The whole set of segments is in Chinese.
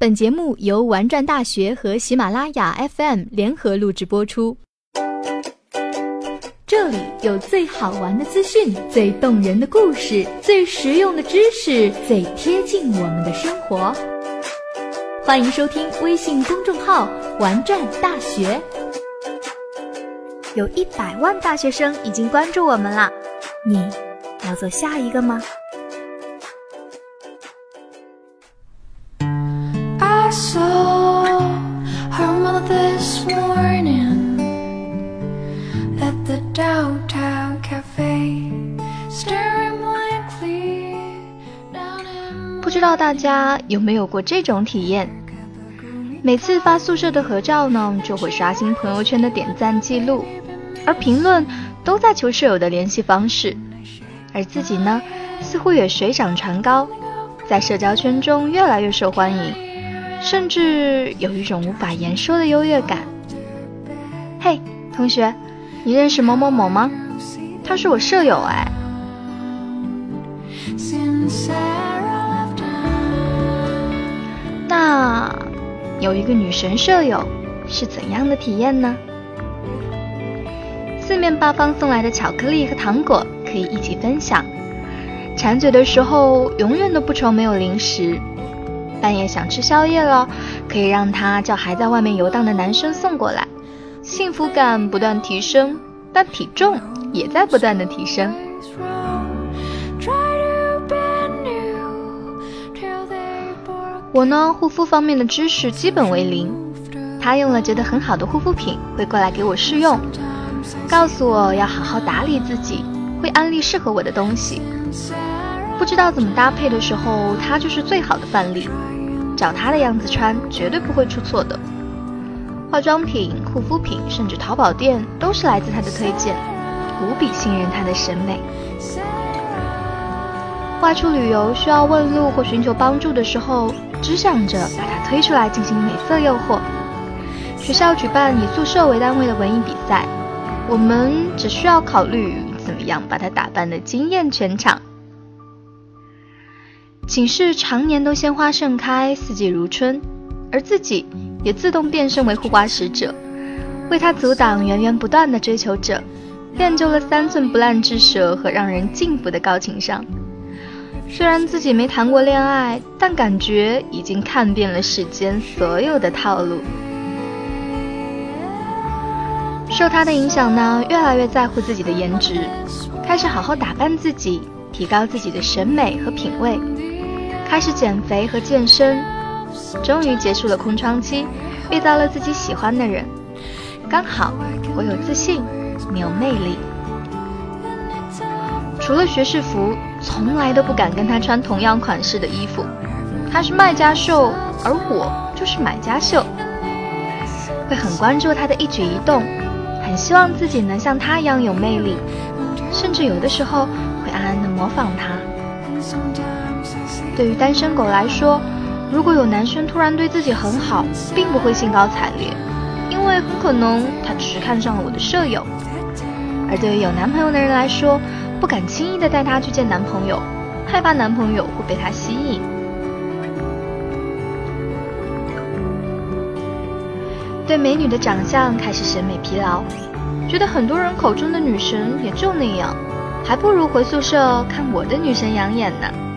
本节目由玩转大学和喜马拉雅 FM 联合录制播出。这里有最好玩的资讯、最动人的故事、最实用的知识、最贴近我们的生活。欢迎收听微信公众号“玩转大学”。有一百万大学生已经关注我们了，你要做下一个吗？不知道大家有没有过这种体验？每次发宿舍的合照呢，就会刷新朋友圈的点赞记录，而评论都在求舍友的联系方式，而自己呢，似乎也水涨船高，在社交圈中越来越受欢迎，甚至有一种无法言说的优越感。嘿，同学，你认识某某某吗？他是我舍友哎。那有一个女神舍友是怎样的体验呢？四面八方送来的巧克力和糖果可以一起分享，馋嘴的时候永远都不愁没有零食，半夜想吃宵夜了，可以让他叫还在外面游荡的男生送过来，幸福感不断提升，但体重也在不断的提升。我呢，护肤方面的知识基本为零。他用了觉得很好的护肤品，会过来给我试用，告诉我要好好打理自己，会安利适合我的东西。不知道怎么搭配的时候，他就是最好的范例。找他的样子穿，绝对不会出错的。化妆品、护肤品，甚至淘宝店，都是来自他的推荐，无比信任他的审美。外出旅游需要问路或寻求帮助的时候。只想着把它推出来进行美色诱惑。学校举办以宿舍为单位的文艺比赛，我们只需要考虑怎么样把它打扮的惊艳全场。寝室常年都鲜花盛开，四季如春，而自己也自动变身为护花使者，为他阻挡源源不断的追求者，练就了三寸不烂之舌和让人敬服的高情商。虽然自己没谈过恋爱，但感觉已经看遍了世间所有的套路。受他的影响呢，越来越在乎自己的颜值，开始好好打扮自己，提高自己的审美和品味，开始减肥和健身，终于结束了空窗期，遇到了自己喜欢的人。刚好我有自信，你有魅力。除了学士服。从来都不敢跟他穿同样款式的衣服，他是卖家秀，而我就是买家秀。会很关注他的一举一动，很希望自己能像他一样有魅力，甚至有的时候会暗暗的模仿他。对于单身狗来说，如果有男生突然对自己很好，并不会兴高采烈，因为很可能他只是看上了我的舍友。而对于有男朋友的人来说，不敢轻易的带他去见男朋友，害怕男朋友会被他吸引。对美女的长相开始审美疲劳，觉得很多人口中的女神也就那样，还不如回宿舍看我的女神养眼呢。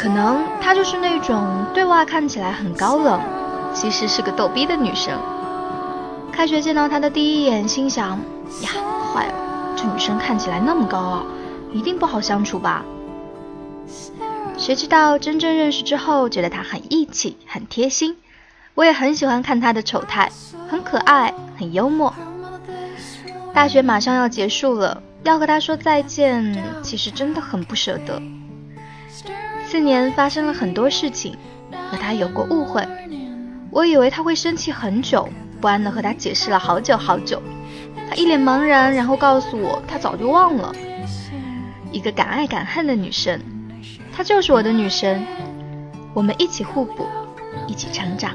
可能她就是那种对外看起来很高冷，其实是个逗逼的女生。开学见到她的第一眼，心想。呀，坏了！这女生看起来那么高傲，一定不好相处吧？谁知道真正认识之后，觉得她很义气，很贴心。我也很喜欢看她的丑态，很可爱，很幽默。大学马上要结束了，要和她说再见，其实真的很不舍得。四年发生了很多事情，和他有过误会，我以为他会生气很久，不安的和他解释了好久好久。他一脸茫然，然后告诉我，他早就忘了。一个敢爱敢恨的女生，她就是我的女神。我们一起互补，一起成长。